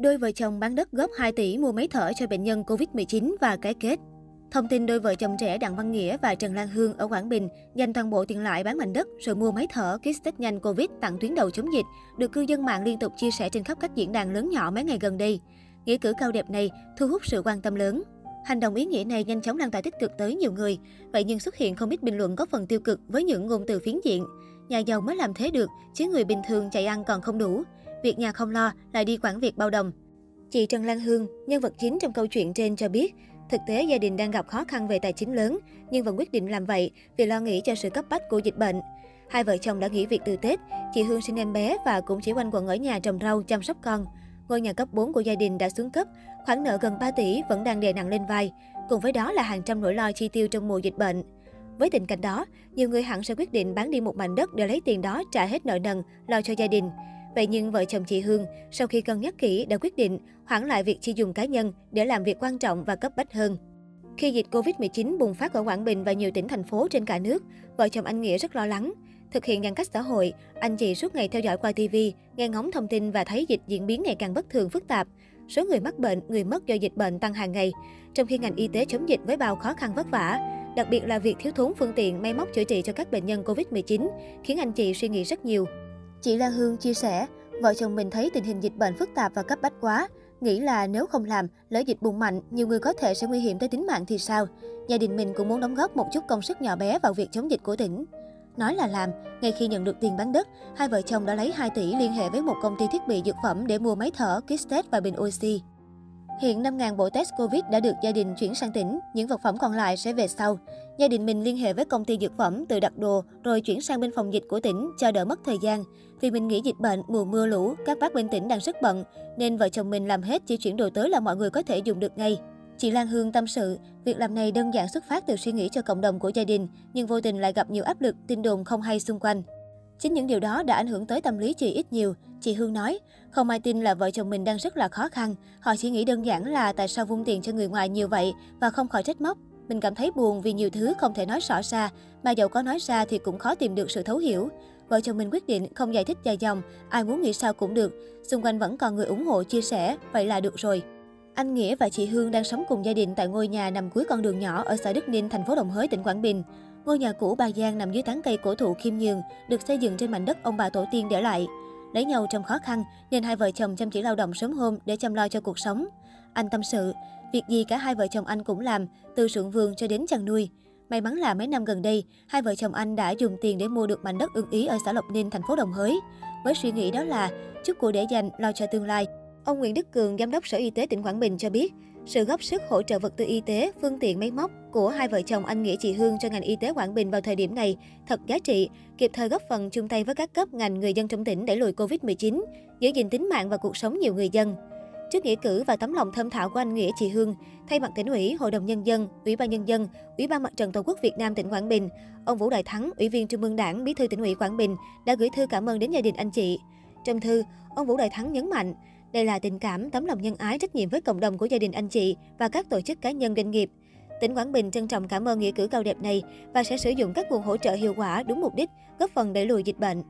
Đôi vợ chồng bán đất góp 2 tỷ mua máy thở cho bệnh nhân Covid-19 và cái kết. Thông tin đôi vợ chồng trẻ Đặng Văn Nghĩa và Trần Lan Hương ở Quảng Bình dành toàn bộ tiền lại bán mảnh đất rồi mua máy thở, kit test nhanh Covid tặng tuyến đầu chống dịch, được cư dân mạng liên tục chia sẻ trên khắp các diễn đàn lớn nhỏ mấy ngày gần đây. Nghĩa cử cao đẹp này thu hút sự quan tâm lớn. Hành động ý nghĩa này nhanh chóng lan tỏa tích cực tới nhiều người. Vậy nhưng xuất hiện không ít bình luận có phần tiêu cực với những ngôn từ phiến diện. Nhà giàu mới làm thế được, chứ người bình thường chạy ăn còn không đủ. Việc nhà không lo, lại đi quản việc bao đồng. Chị Trần Lan Hương, nhân vật chính trong câu chuyện trên cho biết, thực tế gia đình đang gặp khó khăn về tài chính lớn, nhưng vẫn quyết định làm vậy vì lo nghĩ cho sự cấp bách của dịch bệnh. Hai vợ chồng đã nghỉ việc từ Tết, chị Hương sinh em bé và cũng chỉ quanh quẩn ở nhà trồng rau chăm sóc con. Ngôi nhà cấp 4 của gia đình đã xuống cấp, khoản nợ gần 3 tỷ vẫn đang đè nặng lên vai, cùng với đó là hàng trăm nỗi lo chi tiêu trong mùa dịch bệnh. Với tình cảnh đó, nhiều người hẳn sẽ quyết định bán đi một mảnh đất để lấy tiền đó trả hết nợ nần, lo cho gia đình. Vậy nhưng vợ chồng chị Hương sau khi cân nhắc kỹ đã quyết định hoãn lại việc chi dùng cá nhân để làm việc quan trọng và cấp bách hơn. Khi dịch Covid-19 bùng phát ở Quảng Bình và nhiều tỉnh thành phố trên cả nước, vợ chồng anh Nghĩa rất lo lắng. Thực hiện giãn cách xã hội, anh chị suốt ngày theo dõi qua TV, nghe ngóng thông tin và thấy dịch diễn biến ngày càng bất thường phức tạp. Số người mắc bệnh, người mất do dịch bệnh tăng hàng ngày, trong khi ngành y tế chống dịch với bao khó khăn vất vả. Đặc biệt là việc thiếu thốn phương tiện, may móc chữa trị cho các bệnh nhân Covid-19, khiến anh chị suy nghĩ rất nhiều. Chị Lan Hương chia sẻ, vợ chồng mình thấy tình hình dịch bệnh phức tạp và cấp bách quá. Nghĩ là nếu không làm, lỡ dịch bùng mạnh, nhiều người có thể sẽ nguy hiểm tới tính mạng thì sao? Gia đình mình cũng muốn đóng góp một chút công sức nhỏ bé vào việc chống dịch của tỉnh. Nói là làm, ngay khi nhận được tiền bán đất, hai vợ chồng đã lấy 2 tỷ liên hệ với một công ty thiết bị dược phẩm để mua máy thở, kit test và bình oxy. Hiện 5.000 bộ test Covid đã được gia đình chuyển sang tỉnh, những vật phẩm còn lại sẽ về sau. Gia đình mình liên hệ với công ty dược phẩm tự đặt đồ rồi chuyển sang bên phòng dịch của tỉnh cho đỡ mất thời gian. Vì mình nghĩ dịch bệnh, mùa mưa lũ, các bác bên tỉnh đang rất bận, nên vợ chồng mình làm hết chỉ chuyển đồ tới là mọi người có thể dùng được ngay. Chị Lan Hương tâm sự, việc làm này đơn giản xuất phát từ suy nghĩ cho cộng đồng của gia đình, nhưng vô tình lại gặp nhiều áp lực, tin đồn không hay xung quanh. Chính những điều đó đã ảnh hưởng tới tâm lý chị ít nhiều. Chị Hương nói, không ai tin là vợ chồng mình đang rất là khó khăn. Họ chỉ nghĩ đơn giản là tại sao vung tiền cho người ngoài nhiều vậy và không khỏi trách móc. Mình cảm thấy buồn vì nhiều thứ không thể nói rõ ra, mà dẫu có nói ra thì cũng khó tìm được sự thấu hiểu. Vợ chồng mình quyết định không giải thích dài dòng, ai muốn nghĩ sao cũng được. Xung quanh vẫn còn người ủng hộ chia sẻ, vậy là được rồi. Anh Nghĩa và chị Hương đang sống cùng gia đình tại ngôi nhà nằm cuối con đường nhỏ ở xã Đức Ninh, thành phố Đồng Hới, tỉnh Quảng Bình. Ngôi nhà cũ bà Giang nằm dưới tán cây cổ thụ Kim Nhường, được xây dựng trên mảnh đất ông bà tổ tiên để lại. Lấy nhau trong khó khăn nên hai vợ chồng chăm chỉ lao động sớm hôm để chăm lo cho cuộc sống. Anh tâm sự, việc gì cả hai vợ chồng anh cũng làm, từ sưởng vườn cho đến chăn nuôi. May mắn là mấy năm gần đây, hai vợ chồng anh đã dùng tiền để mua được mảnh đất ưng ý ở xã Lộc Ninh, thành phố Đồng Hới. Với suy nghĩ đó là chút của để dành lo cho tương lai. Ông Nguyễn Đức Cường, Giám đốc Sở Y tế tỉnh Quảng Bình cho biết, sự góp sức hỗ trợ vật tư y tế, phương tiện máy móc của hai vợ chồng anh Nghĩa chị Hương cho ngành y tế Quảng Bình vào thời điểm này thật giá trị, kịp thời góp phần chung tay với các cấp ngành người dân trong tỉnh đẩy lùi Covid-19, giữ gìn tính mạng và cuộc sống nhiều người dân. Trước nghĩa cử và tấm lòng thâm thảo của anh Nghĩa chị Hương, thay mặt tỉnh ủy, Hội đồng Nhân dân, Ủy ban Nhân dân, Ủy ban Mặt trận Tổ quốc Việt Nam tỉnh Quảng Bình, ông Vũ Đại Thắng, Ủy viên Trung ương Đảng, Bí thư tỉnh ủy Quảng Bình đã gửi thư cảm ơn đến gia đình anh chị. Trong thư, ông Vũ Đại Thắng nhấn mạnh, đây là tình cảm, tấm lòng nhân ái, trách nhiệm với cộng đồng của gia đình anh chị và các tổ chức cá nhân doanh nghiệp. Tỉnh Quảng Bình trân trọng cảm ơn nghĩa cử cao đẹp này và sẽ sử dụng các nguồn hỗ trợ hiệu quả đúng mục đích, góp phần đẩy lùi dịch bệnh.